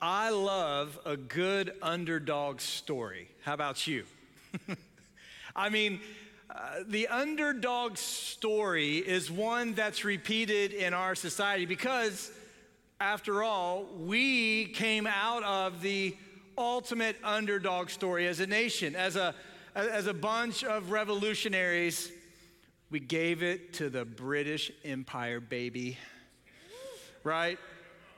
I love a good underdog story. How about you? I mean, uh, the underdog story is one that's repeated in our society because, after all, we came out of the ultimate underdog story as a nation, as a, as a bunch of revolutionaries. We gave it to the British Empire, baby. Right?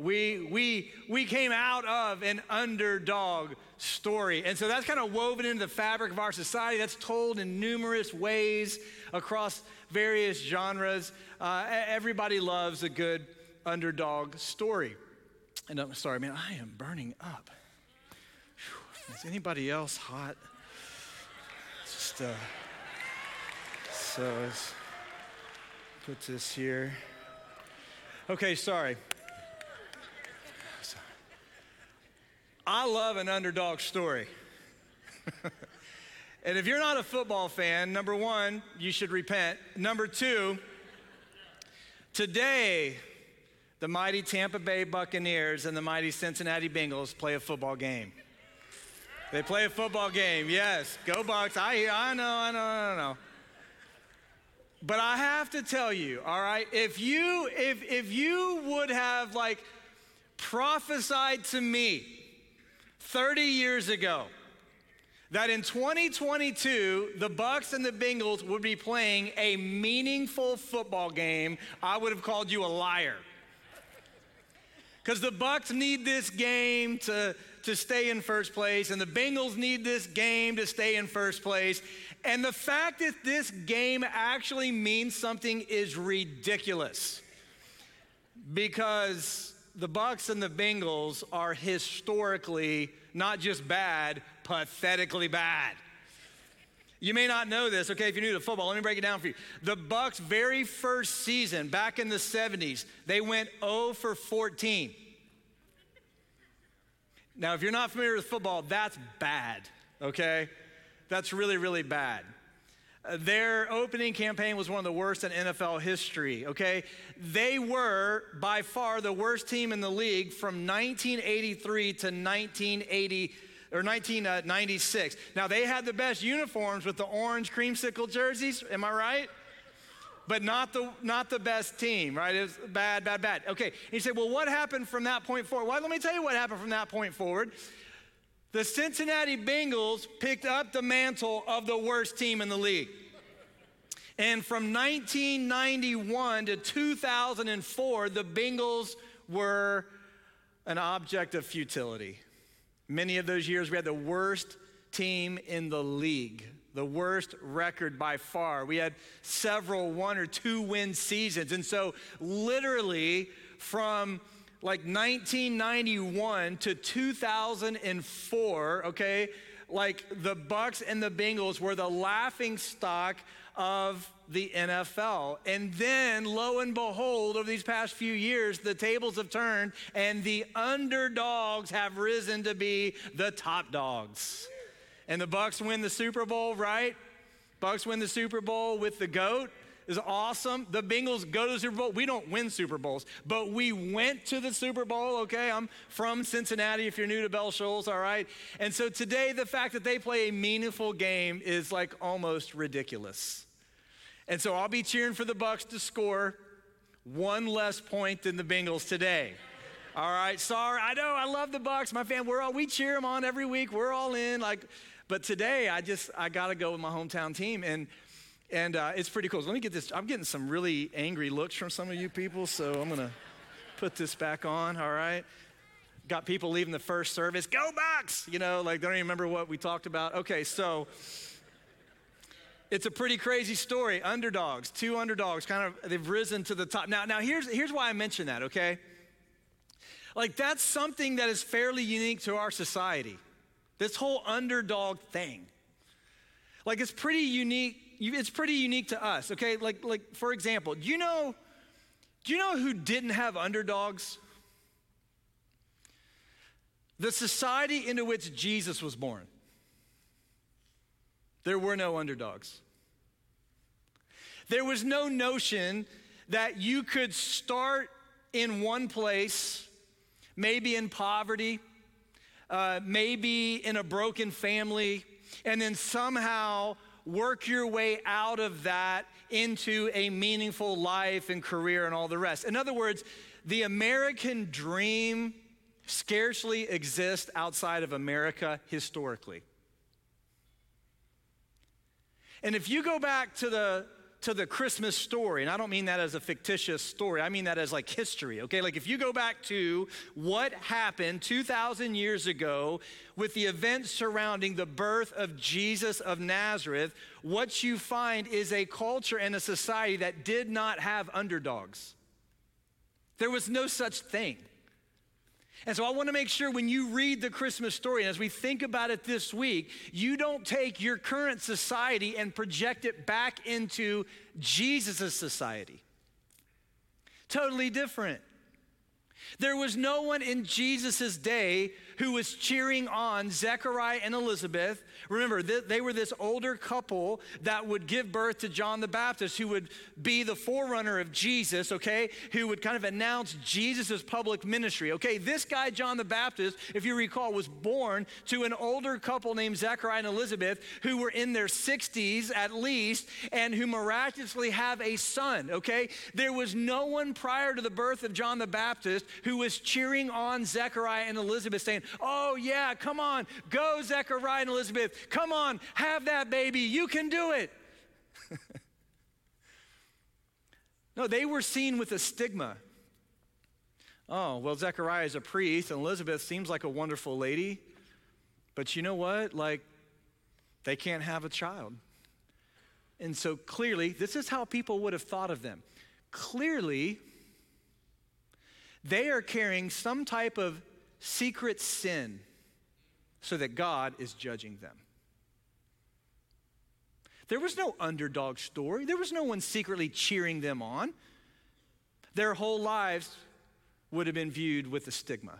We, we, we came out of an underdog story. And so that's kind of woven into the fabric of our society. That's told in numerous ways across various genres. Uh, everybody loves a good underdog story. And I'm sorry, man, I am burning up. Whew. Is anybody else hot? Just, uh, so let's put this here. Okay, sorry. I love an underdog story. and if you're not a football fan, number one, you should repent. Number two, today, the mighty Tampa Bay Buccaneers and the mighty Cincinnati Bengals play a football game. They play a football game, yes. Go Bucks. I, I know, I know, I know. But I have to tell you, all right, if you if if you would have like prophesied to me 30 years ago that in 2022 the Bucks and the Bengals would be playing a meaningful football game, I would have called you a liar. Cuz the Bucks need this game to to stay in first place and the Bengals need this game to stay in first place. And the fact that this game actually means something is ridiculous. Because the Bucks and the Bengals are historically not just bad, pathetically bad. You may not know this, okay, if you're new to football, let me break it down for you. The Bucks' very first season, back in the 70s, they went 0 for 14. Now, if you're not familiar with football, that's bad, okay? That's really, really bad. Uh, their opening campaign was one of the worst in NFL history, okay? They were by far the worst team in the league from 1983 to 1980 or 1996. Now they had the best uniforms with the orange creamsicle jerseys, am I right? But not the not the best team, right? It was bad, bad, bad. Okay. And you say, well, what happened from that point forward? Well, let me tell you what happened from that point forward. The Cincinnati Bengals picked up the mantle of the worst team in the league. And from 1991 to 2004, the Bengals were an object of futility. Many of those years, we had the worst team in the league, the worst record by far. We had several one or two win seasons. And so, literally, from like 1991 to 2004, okay, like the Bucks and the Bengals were the laughing stock of the NFL. And then, lo and behold, over these past few years, the tables have turned and the underdogs have risen to be the top dogs. And the Bucks win the Super Bowl, right? Bucks win the Super Bowl with the GOAT is awesome. The Bengals go to the Super Bowl. We don't win Super Bowls, but we went to the Super Bowl, okay? I'm from Cincinnati if you're new to Bell Shoals, all right? And so today, the fact that they play a meaningful game is like almost ridiculous. And so I'll be cheering for the Bucks to score one less point than the Bengals today. All right, sorry. I know I love the Bucks. My fan, we're all we cheer them on every week. We're all in. Like, but today I just I got to go with my hometown team, and and uh, it's pretty cool. So let me get this. I'm getting some really angry looks from some of you people, so I'm going to put this back on, all right? Got people leaving the first service. Go Bucks! You know, like they don't even remember what we talked about. Okay, so it's a pretty crazy story. Underdogs, two underdogs, kind of they've risen to the top. Now, now here's here's why I mention that, okay? Like that's something that is fairly unique to our society. This whole underdog thing. Like it's pretty unique it's pretty unique to us, okay? Like, like for example, do you know, do you know who didn't have underdogs? The society into which Jesus was born. There were no underdogs. There was no notion that you could start in one place, maybe in poverty, uh, maybe in a broken family, and then somehow work your way out of that into a meaningful life and career and all the rest. In other words, the American dream scarcely exists outside of America historically. And if you go back to the to the Christmas story, and I don't mean that as a fictitious story, I mean that as like history, okay? Like if you go back to what happened 2,000 years ago with the events surrounding the birth of Jesus of Nazareth, what you find is a culture and a society that did not have underdogs. There was no such thing. And so I want to make sure when you read the Christmas story, and as we think about it this week, you don't take your current society and project it back into Jesus' society. Totally different. There was no one in Jesus' day who was cheering on Zechariah and Elizabeth. Remember, they were this older couple that would give birth to John the Baptist, who would be the forerunner of Jesus, okay? Who would kind of announce Jesus' public ministry, okay? This guy, John the Baptist, if you recall, was born to an older couple named Zechariah and Elizabeth who were in their 60s at least and who miraculously have a son, okay? There was no one prior to the birth of John the Baptist who was cheering on Zechariah and Elizabeth, saying, Oh, yeah, come on, go, Zechariah and Elizabeth. Come on, have that baby. You can do it. no, they were seen with a stigma. Oh, well, Zechariah is a priest, and Elizabeth seems like a wonderful lady. But you know what? Like, they can't have a child. And so clearly, this is how people would have thought of them. Clearly, they are carrying some type of secret sin so that God is judging them. There was no underdog story, there was no one secretly cheering them on. Their whole lives would have been viewed with a stigma.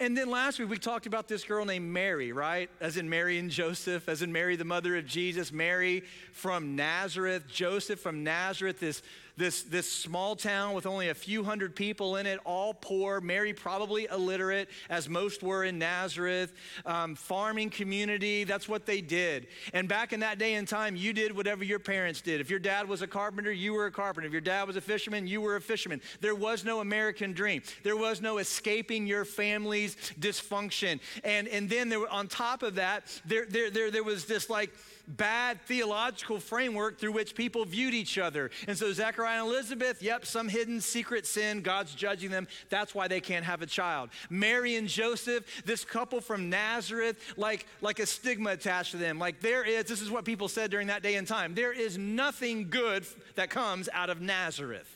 And then last week we talked about this girl named Mary, right? As in Mary and Joseph, as in Mary, the mother of Jesus, Mary from Nazareth, Joseph from Nazareth, this this, this small town with only a few hundred people in it, all poor, Mary probably illiterate, as most were in Nazareth, um, farming community, that's what they did. And back in that day and time, you did whatever your parents did. If your dad was a carpenter, you were a carpenter. If your dad was a fisherman, you were a fisherman. There was no American dream. There was no escaping your family's dysfunction. And, and then there, on top of that, there, there, there, there was this like, bad theological framework through which people viewed each other. And so Zechariah and Elizabeth, yep, some hidden secret sin, God's judging them. That's why they can't have a child. Mary and Joseph, this couple from Nazareth, like, like a stigma attached to them. Like there is, this is what people said during that day and time, there is nothing good that comes out of Nazareth.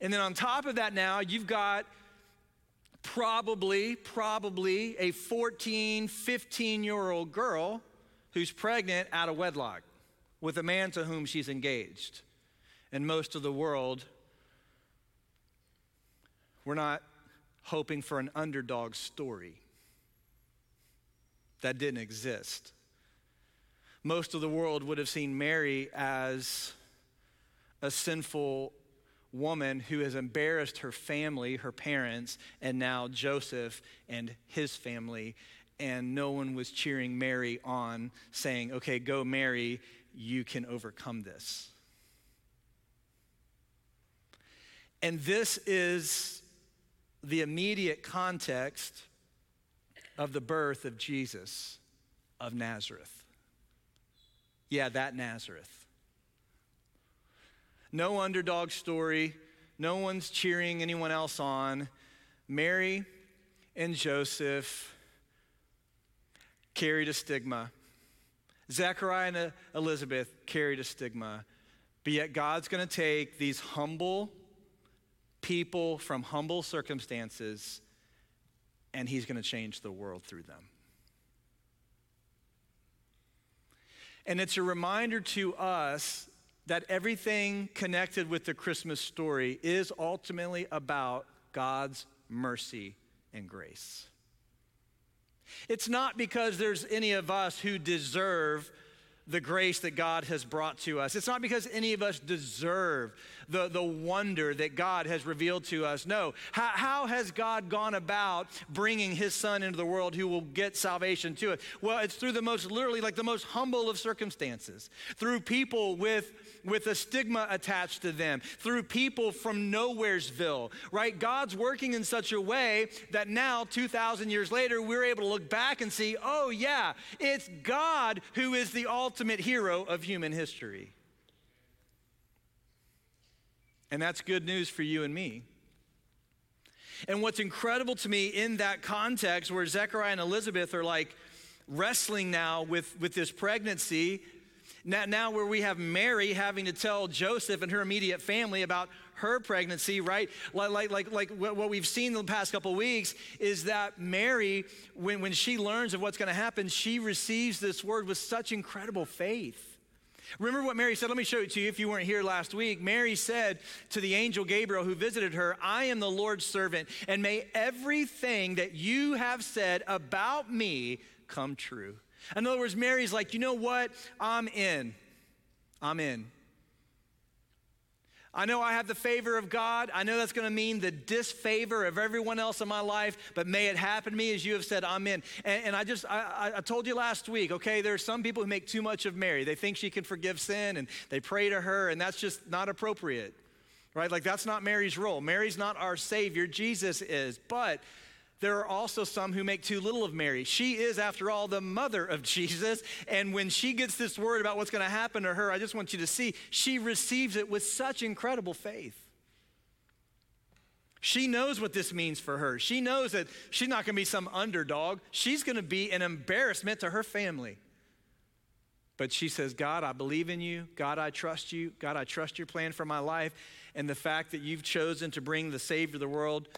And then on top of that now, you've got probably, probably a 14, 15 year old girl who's pregnant out of wedlock with a man to whom she's engaged. And most of the world, we're not hoping for an underdog story. That didn't exist. Most of the world would have seen Mary as a sinful woman who has embarrassed her family, her parents, and now Joseph and his family and no one was cheering Mary on, saying, Okay, go, Mary, you can overcome this. And this is the immediate context of the birth of Jesus of Nazareth. Yeah, that Nazareth. No underdog story. No one's cheering anyone else on. Mary and Joseph carried a stigma. Zechariah and Elizabeth carried a stigma. But yet, God's going to take these humble people from humble circumstances and He's going to change the world through them. And it's a reminder to us that everything connected with the Christmas story is ultimately about God's mercy and grace. It's not because there's any of us who deserve the grace that God has brought to us. It's not because any of us deserve the, the wonder that God has revealed to us. No. How, how has God gone about bringing his son into the world who will get salvation to it? Well, it's through the most, literally, like the most humble of circumstances, through people with with a stigma attached to them, through people from Nowheresville, right? God's working in such a way that now, 2,000 years later, we're able to look back and see, oh, yeah, it's God who is the ultimate hero of human history. And that's good news for you and me. And what's incredible to me in that context where Zechariah and Elizabeth are like wrestling now with, with this pregnancy, now, now where we have Mary having to tell Joseph and her immediate family about her pregnancy, right? Like, like, like, like what we've seen the past couple weeks is that Mary, when, when she learns of what's going to happen, she receives this word with such incredible faith. Remember what Mary said? Let me show it to you if you weren't here last week. Mary said to the angel Gabriel who visited her, I am the Lord's servant, and may everything that you have said about me come true. In other words, Mary's like, you know what? I'm in. I'm in. I know I have the favor of God. I know that's going to mean the disfavor of everyone else in my life, but may it happen to me as you have said, I'm in. And, and I just, I, I, told you last week, okay, there are some people who make too much of Mary. They think she can forgive sin and they pray to her, and that's just not appropriate, right? Like, that's not Mary's role. Mary's not our Savior, Jesus is. But there are also some who make too little of Mary. She is, after all, the mother of Jesus. And when she gets this word about what's going to happen to her, I just want you to see she receives it with such incredible faith. She knows what this means for her. She knows that she's not going to be some underdog. She's going to be an embarrassment to her family. But she says, God, I believe in you. God, I trust you. God, I trust your plan for my life. And the fact that you've chosen to bring the Savior of the world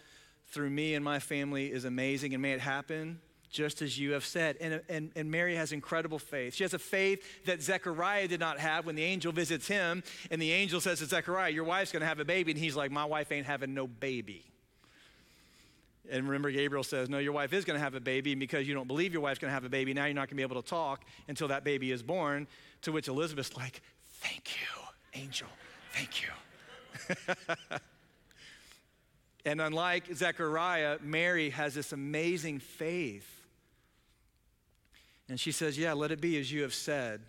through me and my family is amazing, and may it happen just as you have said. And, and, and Mary has incredible faith. She has a faith that Zechariah did not have when the angel visits him, and the angel says to Zechariah, Your wife's gonna have a baby. And he's like, My wife ain't having no baby. And remember, Gabriel says, No, your wife is gonna have a baby, and because you don't believe your wife's gonna have a baby, now you're not gonna be able to talk until that baby is born. To which Elizabeth's like, Thank you, angel, thank you. And unlike Zechariah, Mary has this amazing faith. And she says, Yeah, let it be as you have said.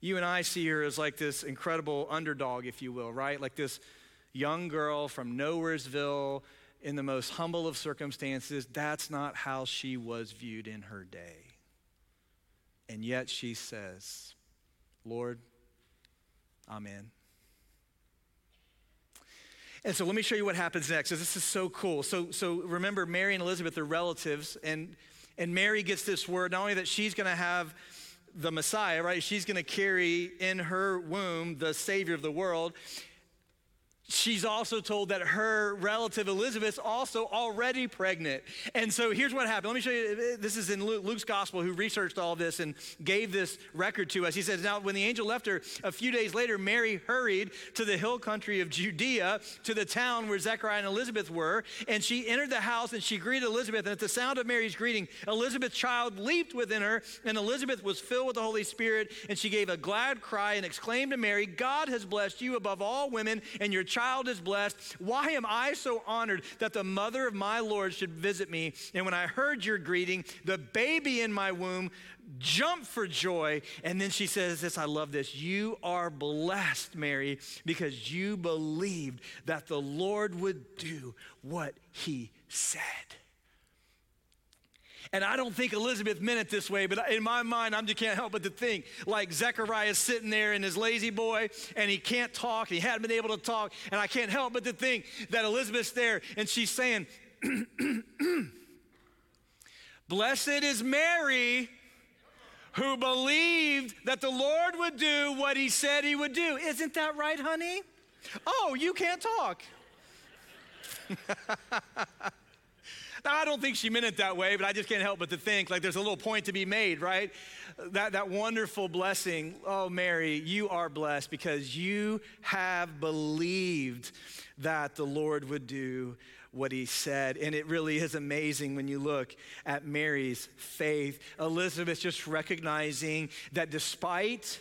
You and I see her as like this incredible underdog, if you will, right? Like this young girl from Nowheresville in the most humble of circumstances. That's not how she was viewed in her day. And yet she says, Lord, I'm in. And so let me show you what happens next. Because this is so cool. So, so remember, Mary and Elizabeth are relatives, and, and Mary gets this word not only that she's going to have the Messiah, right? She's going to carry in her womb the Savior of the world she's also told that her relative Elizabeth's also already pregnant. And so here's what happened. Let me show you. This is in Luke's gospel, who researched all this and gave this record to us. He says, Now, when the angel left her a few days later, Mary hurried to the hill country of Judea, to the town where Zechariah and Elizabeth were. And she entered the house and she greeted Elizabeth. And at the sound of Mary's greeting, Elizabeth's child leaped within her. And Elizabeth was filled with the Holy Spirit. And she gave a glad cry and exclaimed to Mary, God has blessed you above all women, and your is blessed. Why am I so honored that the mother of my Lord should visit me? And when I heard your greeting, the baby in my womb jumped for joy. And then she says this I love this. You are blessed, Mary, because you believed that the Lord would do what he said. And I don't think Elizabeth meant it this way, but in my mind, I just can't help but to think like Zechariah is sitting there in his La-Z-Boy and he can't talk, he hadn't been able to talk. And I can't help but to think that Elizabeth's there and she's saying, Blessed is Mary who believed that the Lord would do what he said he would do. Isn't that right, honey? Oh, you can't talk. I don't don't think she meant it that way, but I just can't help but to think like there's a little point to be made, right? That, that wonderful blessing. Oh, Mary, you are blessed because you have believed that the Lord would do what he said. And it really is amazing when you look at Mary's faith. Elizabeth just recognizing that despite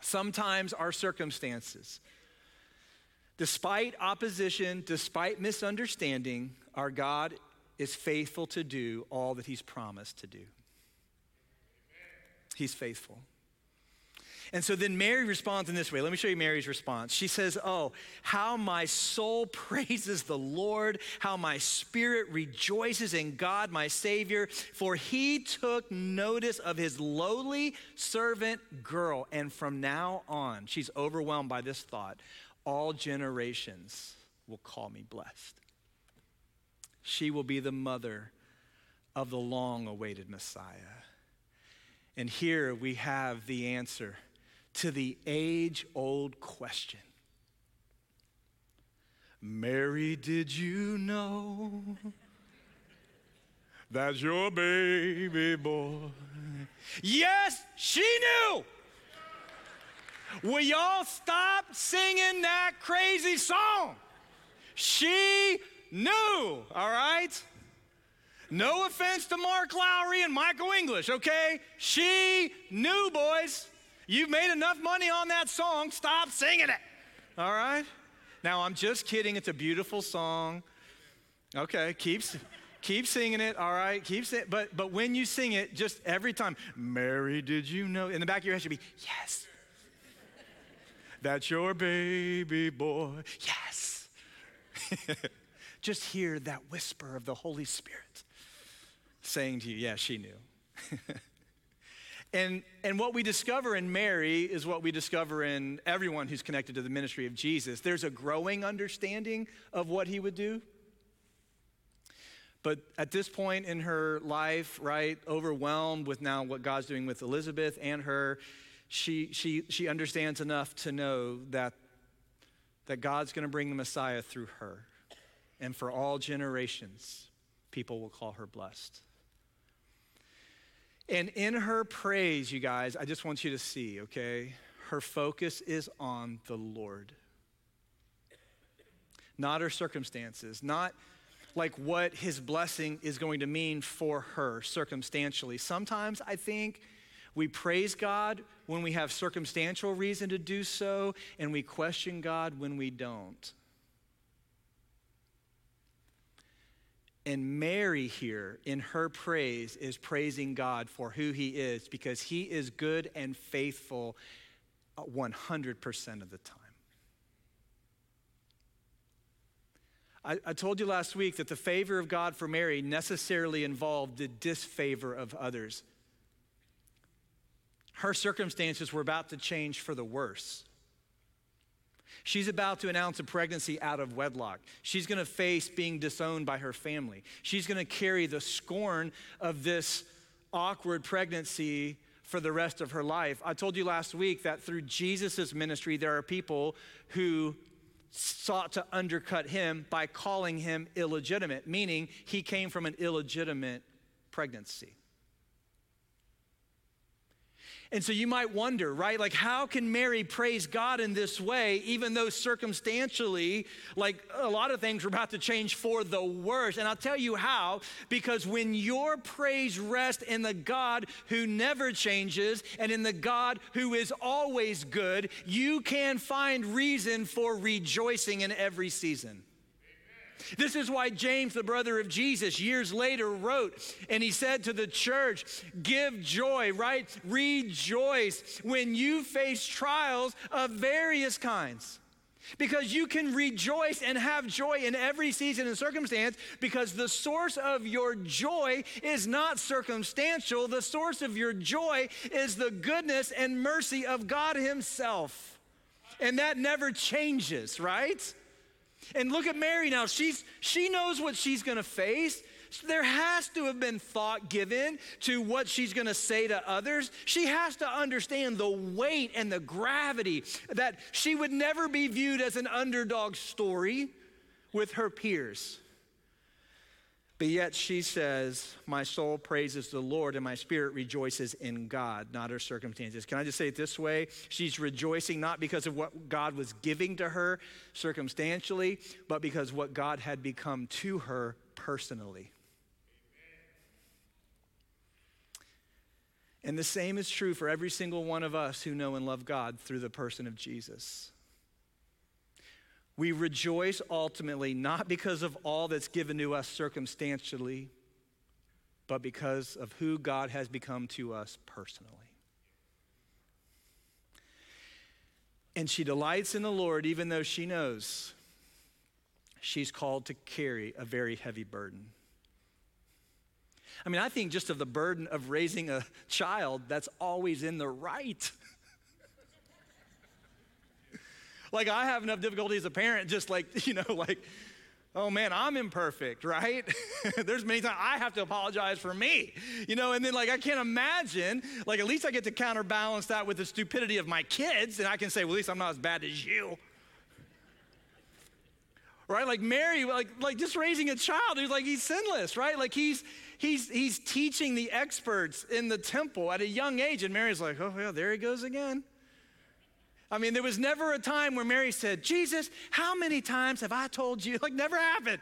sometimes our circumstances, despite opposition, despite misunderstanding, our God is faithful to do all that he's promised to do. He's faithful. And so then Mary responds in this way. Let me show you Mary's response. She says, Oh, how my soul praises the Lord, how my spirit rejoices in God, my Savior, for he took notice of his lowly servant girl. And from now on, she's overwhelmed by this thought all generations will call me blessed. She will be the mother of the long awaited Messiah. And here we have the answer to the age old question Mary, did you know that your baby boy? Yes, she knew. Will y'all stop singing that crazy song? She knew, all right? No offense to Mark Lowry and Michael English, okay? She knew, boys. You've made enough money on that song. Stop singing it. All right? Now, I'm just kidding. It's a beautiful song. Okay, keep, keep singing it. All right, keep singing. But, but when you sing it, just every time, Mary, did you know? In the back of your head should be, yes. That's your baby boy. Yes. just hear that whisper of the Holy Spirit saying to you, yeah, she knew. And, and what we discover in Mary is what we discover in everyone who's connected to the ministry of Jesus. There's a growing understanding of what he would do. But at this point in her life, right, overwhelmed with now what God's doing with Elizabeth and her, she, she, she understands enough to know that, that God's going to bring the Messiah through her. And for all generations, people will call her blessed. And in her praise, you guys, I just want you to see, okay? Her focus is on the Lord, not her circumstances, not like what his blessing is going to mean for her circumstantially. Sometimes I think we praise God when we have circumstantial reason to do so, and we question God when we don't. And Mary here in her praise is praising God for who he is because he is good and faithful uh, 100% of the time. I, I, told you last week that the favor of God for Mary necessarily involved the disfavor of others. Her circumstances were about to change for the worse. She's about to announce a pregnancy out of wedlock. She's going to face being disowned by her family. She's going to carry the scorn of this awkward pregnancy for the rest of her life. I told you last week that through Jesus' ministry, there are people who sought to undercut him by calling him illegitimate, meaning he came from an illegitimate pregnancy. And so you might wonder, right? Like, how can Mary praise God in this way, even though circumstantially, like a lot of things were about to change for the worse? And I'll tell you how, because when your praise rests in the God who never changes and in the God who is always good, you can find reason for rejoicing in every season. This is why James, the brother of Jesus, years later wrote, and he said to the church, Give joy, right? Rejoice when you face trials of various kinds. Because you can rejoice and have joy in every season and circumstance because the source of your joy is not circumstantial. The source of your joy is the goodness and mercy of God Himself. And that never changes, right? And look at Mary now. She's, she knows what she's going to face. There has to have been thought given to what she's going to say to others. She has to understand the weight and the gravity that she would never be viewed as an underdog story with her peers. But yet she says, My soul praises the Lord and my spirit rejoices in God, not her circumstances. Can I just say it this way? She's rejoicing not because of what God was giving to her circumstantially, but because what God had become to her personally. And the same is true for every single one of us who know and love God through the person of Jesus. We rejoice ultimately not because of all that's given to us circumstantially, but because of who God has become to us personally. And she delights in the Lord even though she knows she's called to carry a very heavy burden. I mean, I think just of the burden of raising a child that's always in the right. Like, I have enough difficulty as a parent, just like, you know, like, oh man, I'm imperfect, right? There's many times I have to apologize for me, you know, and then like I can't imagine, like at least I get to counterbalance that with the stupidity of my kids, and I can say, well, at least I'm not as bad as you. Right? Like Mary, like, like just raising a child who's like he's sinless, right? Like he's he's he's teaching the experts in the temple at a young age, and Mary's like, oh yeah, there he goes again. I mean, there was never a time where Mary said, Jesus, how many times have I told you? Like, never happened.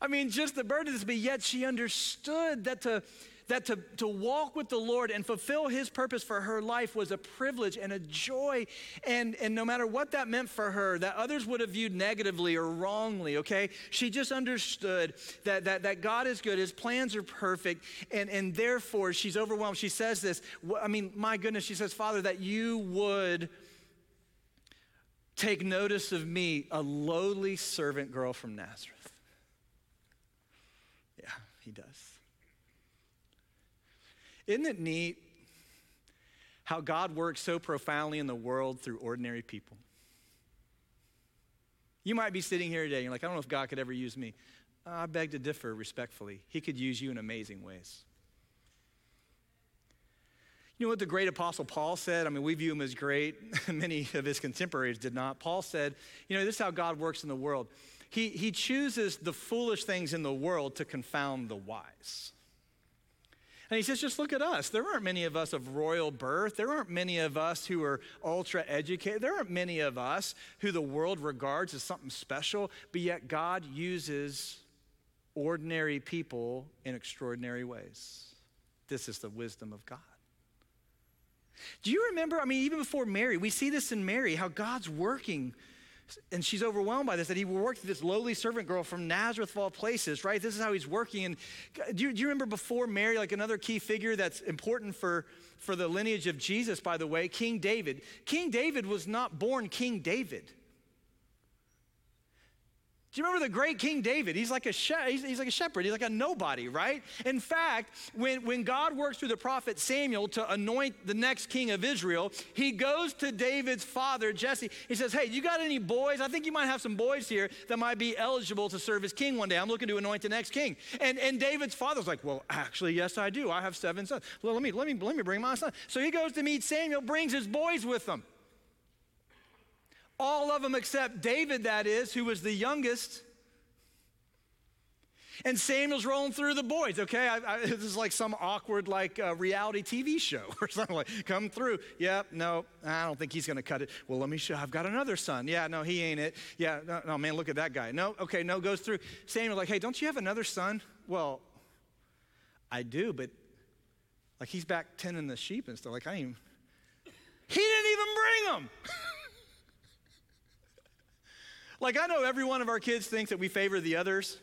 I mean, just the burden this, but yet she understood that to that to, to walk with the Lord and fulfill his purpose for her life was a privilege and a joy. And, and no matter what that meant for her, that others would have viewed negatively or wrongly, okay? She just understood that, that, that God is good, his plans are perfect, and, and therefore she's overwhelmed. She says this, I mean, my goodness, she says, Father, that you would take notice of me, a lowly servant girl from Nazareth. Yeah, he does. Isn't it neat how God works so profoundly in the world through ordinary people? You might be sitting here today and you're like, I don't know if God could ever use me. I beg to differ respectfully. He could use you in amazing ways. You know what the great apostle Paul said? I mean, we view him as great. Many of his contemporaries did not. Paul said, you know, this is how God works in the world. He, he chooses the foolish things in the world to confound the wise. And he says, just look at us. There aren't many of us of royal birth. There aren't many of us who are ultra educated. There aren't many of us who the world regards as something special, but yet God uses ordinary people in extraordinary ways. This is the wisdom of God. Do you remember? I mean, even before Mary, we see this in Mary, how God's working and she's overwhelmed by this that he worked this lowly servant girl from Nazareth of all places, right? This is how he's working. And do you, do you remember before Mary, like another key figure that's important for, for the lineage of Jesus, by the way, King David? King David was not born King David. Do you remember the great King David? He's like a she- he's, he's, like a shepherd. He's like a nobody, right? In fact, when, when God works through the prophet Samuel to anoint the next king of Israel, he goes to David's father, Jesse. He says, Hey, you got any boys? I think you might have some boys here that might be eligible to serve as king one day. I'm looking to anoint the next king. And, and David's father's like, Well, actually, yes, I do. I have seven sons. Well, let me, let me, let me bring my son. So he goes to meet Samuel, brings his boys with him. All of them except David, that is, who was the youngest. And Samuel's rolling through the boys, okay? I, I, this is like some awkward, like uh, reality TV show or something like, come through. Yep, no, I don't think he's gonna cut it. Well, let me show, I've got another son. Yeah, no, he ain't it. Yeah, no, no man, look at that guy. No, okay, no, goes through. Samuel's like, hey, don't you have another son? Well, I do, but like he's back tending the sheep and stuff. Like, I ain't he didn't even bring them. Like, I know every one of our kids thinks that we favor the others.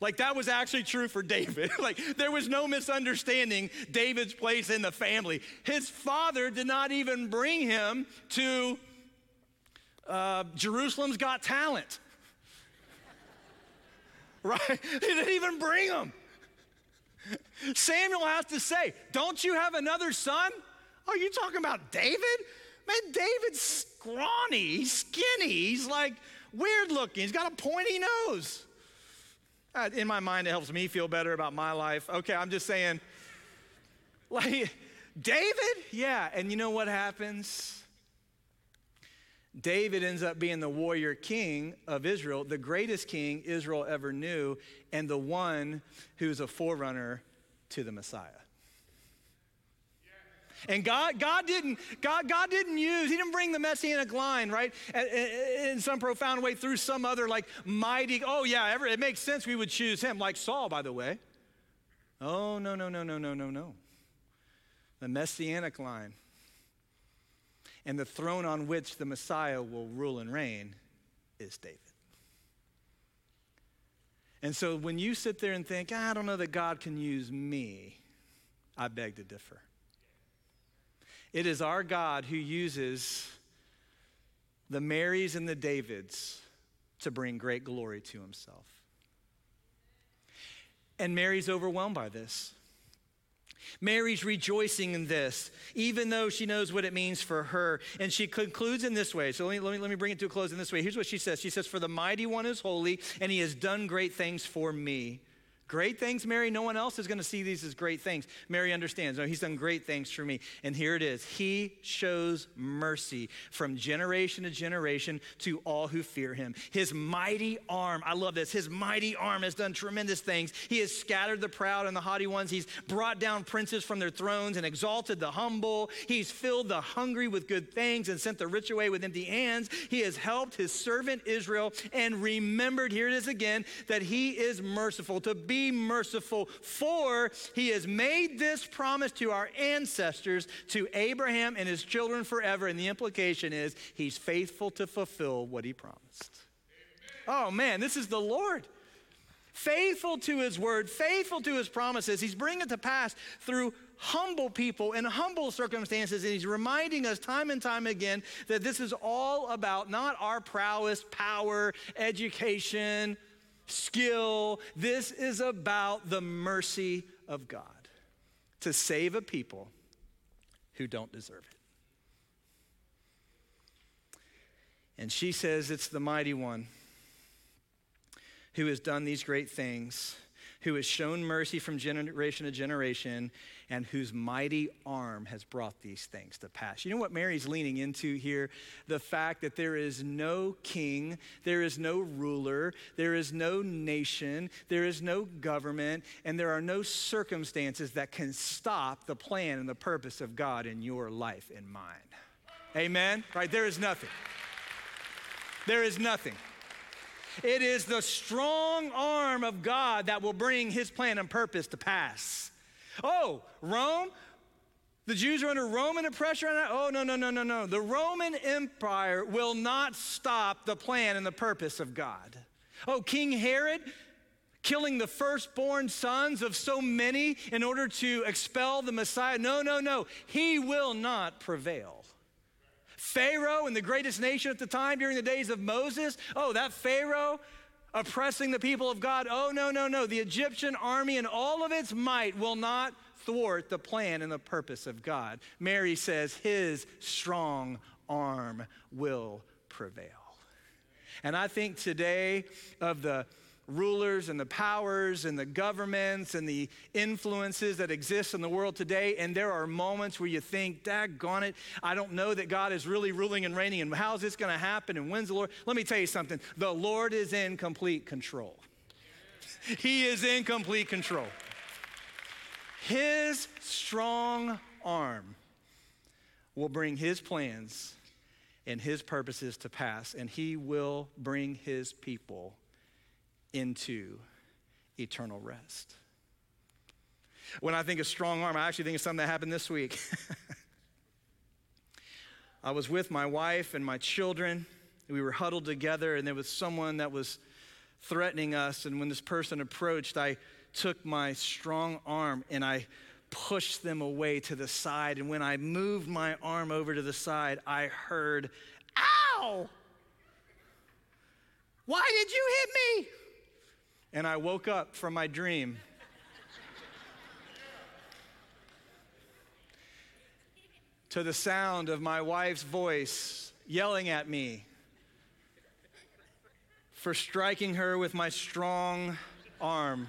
Like, that was actually true for David. like, there was no misunderstanding David's place in the family. His father did not even bring him to uh, Jerusalem's Got Talent. right? He didn't even bring him. Samuel has to say, Don't you have another son? Are you talking about David? Man, David's scrawny, he's skinny, he's like weird looking. He's got a pointy nose. Uh, in my mind, it helps me feel better about my life. Okay, I'm just saying, like, David? Yeah, and you know what happens? David ends up being the warrior king of Israel, the greatest king Israel ever knew, and the one who's a forerunner to the Messiah. And God, God didn't, God, God didn't use, He didn't bring the messianic line, right, in some profound way through some other like mighty, oh yeah, ever, it makes sense we would choose him, like Saul, by the way. Oh, no, no, no, no, no, no, no. The messianic line and the throne on which the Messiah will rule and reign is David. And so when you sit there and think, ah, I don't know that God can use me, I beg to differ. It is our God who uses the Marys and the Davids to bring great glory to himself. And Mary's overwhelmed by this. Mary's rejoicing in this, even though she knows what it means for her. And she concludes in this way. So let me, let me, let me bring it to a close in this way. Here's what she says She says, For the mighty one is holy, and he has done great things for me. Great things, Mary. No one else is going to see these as great things. Mary understands. No, he's done great things for me. And here it is He shows mercy from generation to generation to all who fear him. His mighty arm, I love this, his mighty arm has done tremendous things. He has scattered the proud and the haughty ones. He's brought down princes from their thrones and exalted the humble. He's filled the hungry with good things and sent the rich away with empty hands. He has helped his servant Israel and remembered, here it is again, that he is merciful to be merciful, for he has made this promise to our ancestors, to Abraham and his children forever. And the implication is he's faithful to fulfill what he promised. Oh man, this is the Lord. Faithful to his word, faithful to his promises. He's bringing it to pass through humble people in humble circumstances. And he's reminding us time and time again that this is all about not our prowess, power, education, skill. This is about the mercy of God to save a people who don't deserve it. And she says it's the mighty one who has done these great things who has shown mercy from generation to generation, and whose mighty arm has brought these things to pass. You know what Mary's leaning into here? The fact that there is no king, there is no ruler, there is no nation, there is no government, and there are no circumstances that can stop the plan and the purpose of God in your life and mine. Amen? Right? There is nothing. There is nothing. It is the strong arm of God that will bring his plan and purpose to pass. Oh, Rome, the Jews are under Roman oppression. Oh, no, no, no, no, no. The Roman Empire will not stop the plan and the purpose of God. Oh, King Herod killing the firstborn sons of so many in order to expel the Messiah. No, no, no. He will not prevail. Pharaoh and the greatest nation at the time during the days of Moses, oh, that Pharaoh oppressing the people of God. Oh, no, no, no. The Egyptian army and all of its might will not thwart the plan and the purpose of God. Mary says, His strong arm will prevail. And I think today of the rulers and the powers and the governments and the influences that exist in the world today. And there are moments where you think, daggone it, I don't know that God is really ruling and reigning. And how's this going to happen? And when's the Lord? Let me tell you something the Lord is in complete control. He is in complete control. His strong arm will bring his plans and his purposes to pass, and he will bring his people into eternal rest. When I think of strong arm, I actually think of something that happened this week. I was with my wife and my children. We were huddled together, and there was someone that was threatening us. And when this person approached, I took my strong arm and I pushed them away to the side. And when I moved my arm over to the side, I heard, Ow! Why did you hit me? And I woke up from my dream. to the sound of my wife's voice yelling at me for striking her with my strong arm.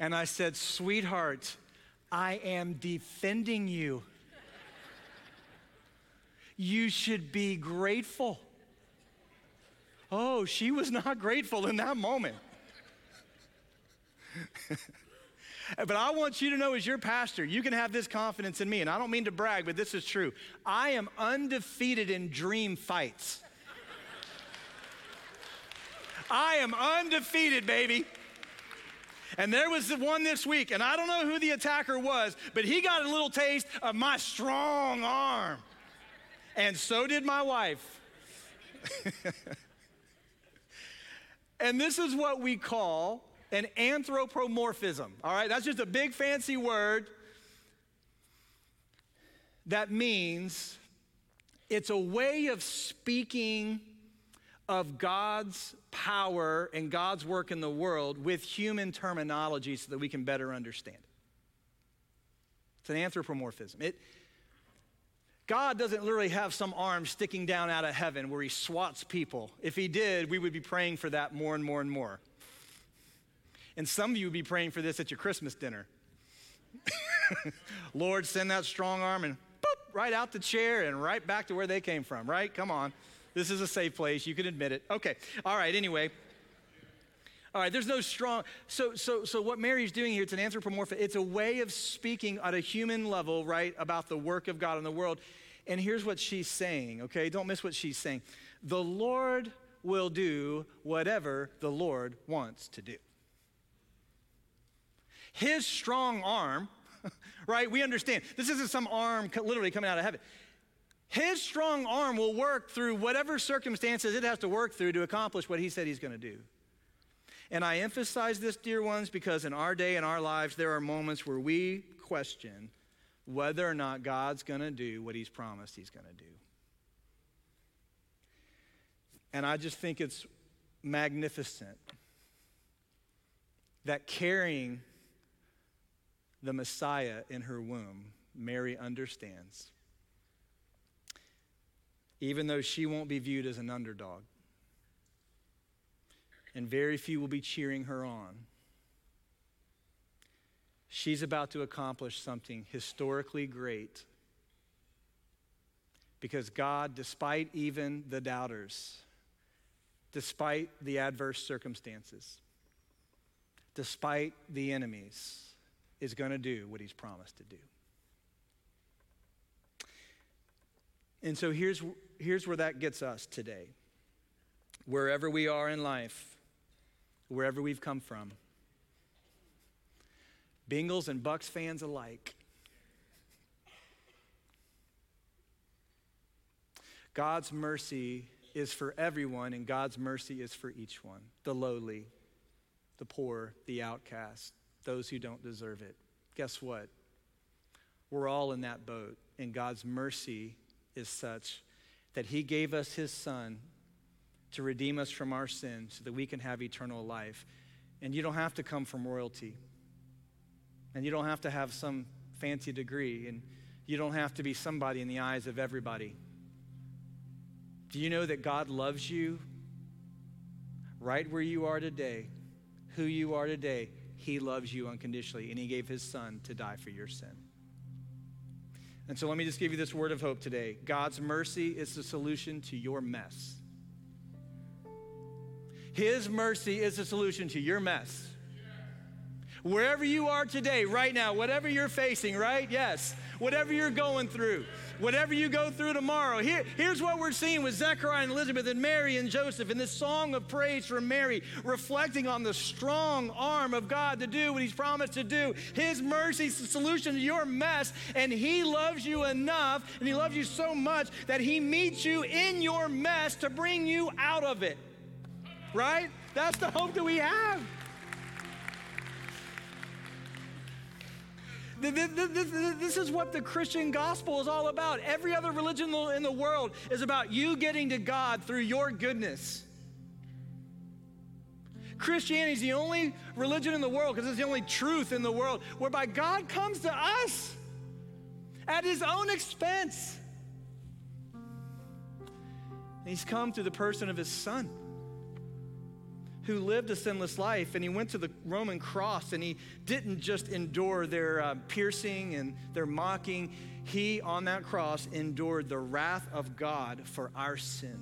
And I said, Sweetheart, I am defending you. You should be grateful. Oh, she was not grateful in that moment. but I want you to know, as your pastor, you can have this confidence in me. And I don't mean to brag, but this is true. I am undefeated in dream fights. I am undefeated, baby. And there was the one this week, and I don't know who the attacker was, but he got a little taste of my strong arm. And so did my wife. and this is what we call an anthropomorphism. All right, that's just a big fancy word that means it's a way of speaking of God's power and God's work in the world with human terminology so that we can better understand it. It's an anthropomorphism. It, God doesn't literally have some arm sticking down out of heaven where he swats people. If he did, we would be praying for that more and more and more. And some of you would be praying for this at your Christmas dinner. Lord, send that strong arm and boop, right out the chair and right back to where they came from, right? Come on. This is a safe place. You can admit it. Okay. All right. Anyway. All right, there's no strong. So, so, so what Mary's doing here, it's an anthropomorphic. It's a way of speaking at a human level, right, about the work of God in the world. And here's what she's saying, okay? Don't miss what she's saying. The Lord will do whatever the Lord wants to do. His strong arm, right? We understand. This isn't some arm literally coming out of heaven. His strong arm will work through whatever circumstances it has to work through to accomplish what he said he's going to do. And I emphasize this, dear ones, because in our day, in our lives, there are moments where we question whether or not God's going to do what he's promised he's going to do. And I just think it's magnificent that carrying the Messiah in her womb, Mary understands even though she won't be viewed as an underdog. And very few will be cheering her on. She's about to accomplish something historically great because God, despite even the doubters, despite the adverse circumstances, despite the enemies, is going to do what he's promised to do. And so here's, here's where that gets us today. Wherever we are in life, wherever we've come from, Bengals and Bucks fans alike, God's mercy is for everyone, and God's mercy is for each one the lowly, the poor, the outcast, those who don't deserve it. Guess what? We're all in that boat, and God's mercy is such that he gave us his son to redeem us from our sins so that we can have eternal life. And you don't have to come from royalty. And you don't have to have some fancy degree. And you don't have to be somebody in the eyes of everybody. Do you know that God loves you right where you are today, who you are today? He loves you unconditionally, and He gave His Son to die for your sin. And so let me just give you this word of hope today God's mercy is the solution to your mess. His mercy is the solution to your mess. Wherever you are today, right now, whatever you're facing, right? Yes. Whatever you're going through, whatever you go through tomorrow. Here, here's what we're seeing with Zechariah and Elizabeth and Mary and Joseph in this song of praise from Mary, reflecting on the strong arm of God to do what He's promised to do. His mercy is the solution to your mess, and He loves you enough, and He loves you so much that He meets you in your mess to bring you out of it. Right? That's the hope that we have. This is what the Christian gospel is all about. Every other religion in the world is about you getting to God through your goodness. Christianity is the only religion in the world, because it's the only truth in the world, whereby God comes to us at his own expense. And he's come through the person of his son who lived a sinless life and he went to the Roman cross and he didn't just endure their uh, piercing and their mocking. he on that cross endured the wrath of God for our sin.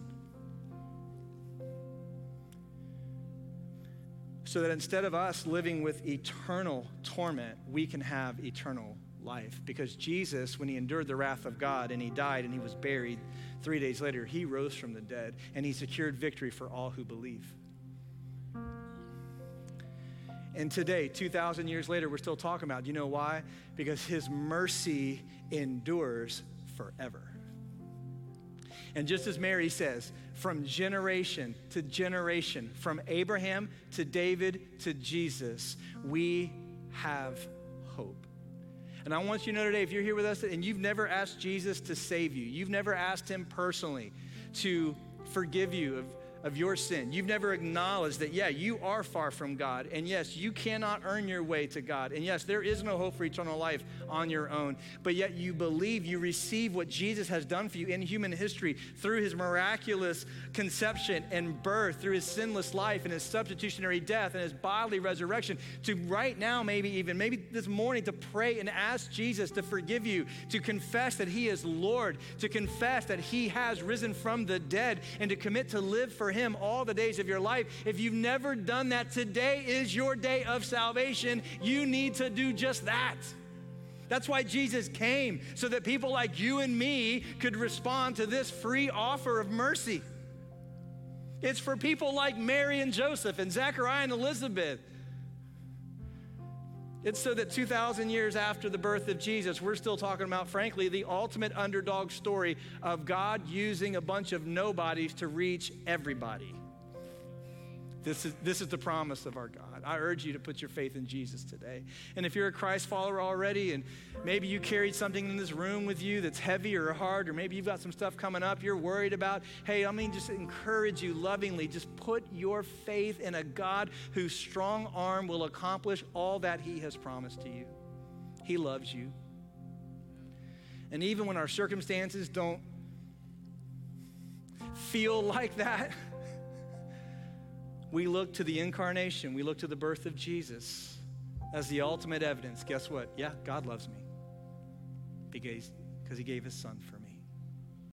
So that instead of us living with eternal torment, we can have eternal life. Because Jesus, when he endured the wrath of God and he died and he was buried, three days later, he rose from the dead and he secured victory for all who believe. And today, 2,000 years later, we're still talking about. Do you know why? Because his mercy endures forever. And just as Mary says, from generation to generation, from Abraham to David to Jesus, we have hope. And I want you to know today, if you're here with us and you've never asked Jesus to save you, you've never asked him personally to forgive you of of your sin. You've never acknowledged that, yeah, you are far from God. And yes, you cannot earn your way to God. And yes, there is no hope for eternal life on your own. But yet you believe, you receive what Jesus has done for you in human history through his miraculous conception and birth, through his sinless life and his substitutionary death and his bodily resurrection. To right now, maybe even, maybe this morning, to pray and ask Jesus to forgive you, to confess that he is Lord, to confess that he has risen from the dead, and to commit to live for him all the days of your life. If you've never done that, today is your day of salvation. You need to do just that. That's why Jesus came, so that people like you and me could respond to this free offer of mercy. It's for people like Mary and Joseph and Zechariah and Elizabeth. It's so that 2,000 years after the birth of Jesus, we're still talking about, frankly, the ultimate underdog story of God using a bunch of nobodies to reach everybody. This is, this is the promise of our God. I urge you to put your faith in Jesus today. And if you're a Christ follower already, and maybe you carried something in this room with you that's heavy or hard, or maybe you've got some stuff coming up you're worried about, hey, I mean, just encourage you lovingly. Just put your faith in a God whose strong arm will accomplish all that He has promised to you. He loves you. And even when our circumstances don't feel like that, we look to the incarnation, we look to the birth of Jesus as the ultimate evidence. Guess what? Yeah, God loves me because he gave his son for me.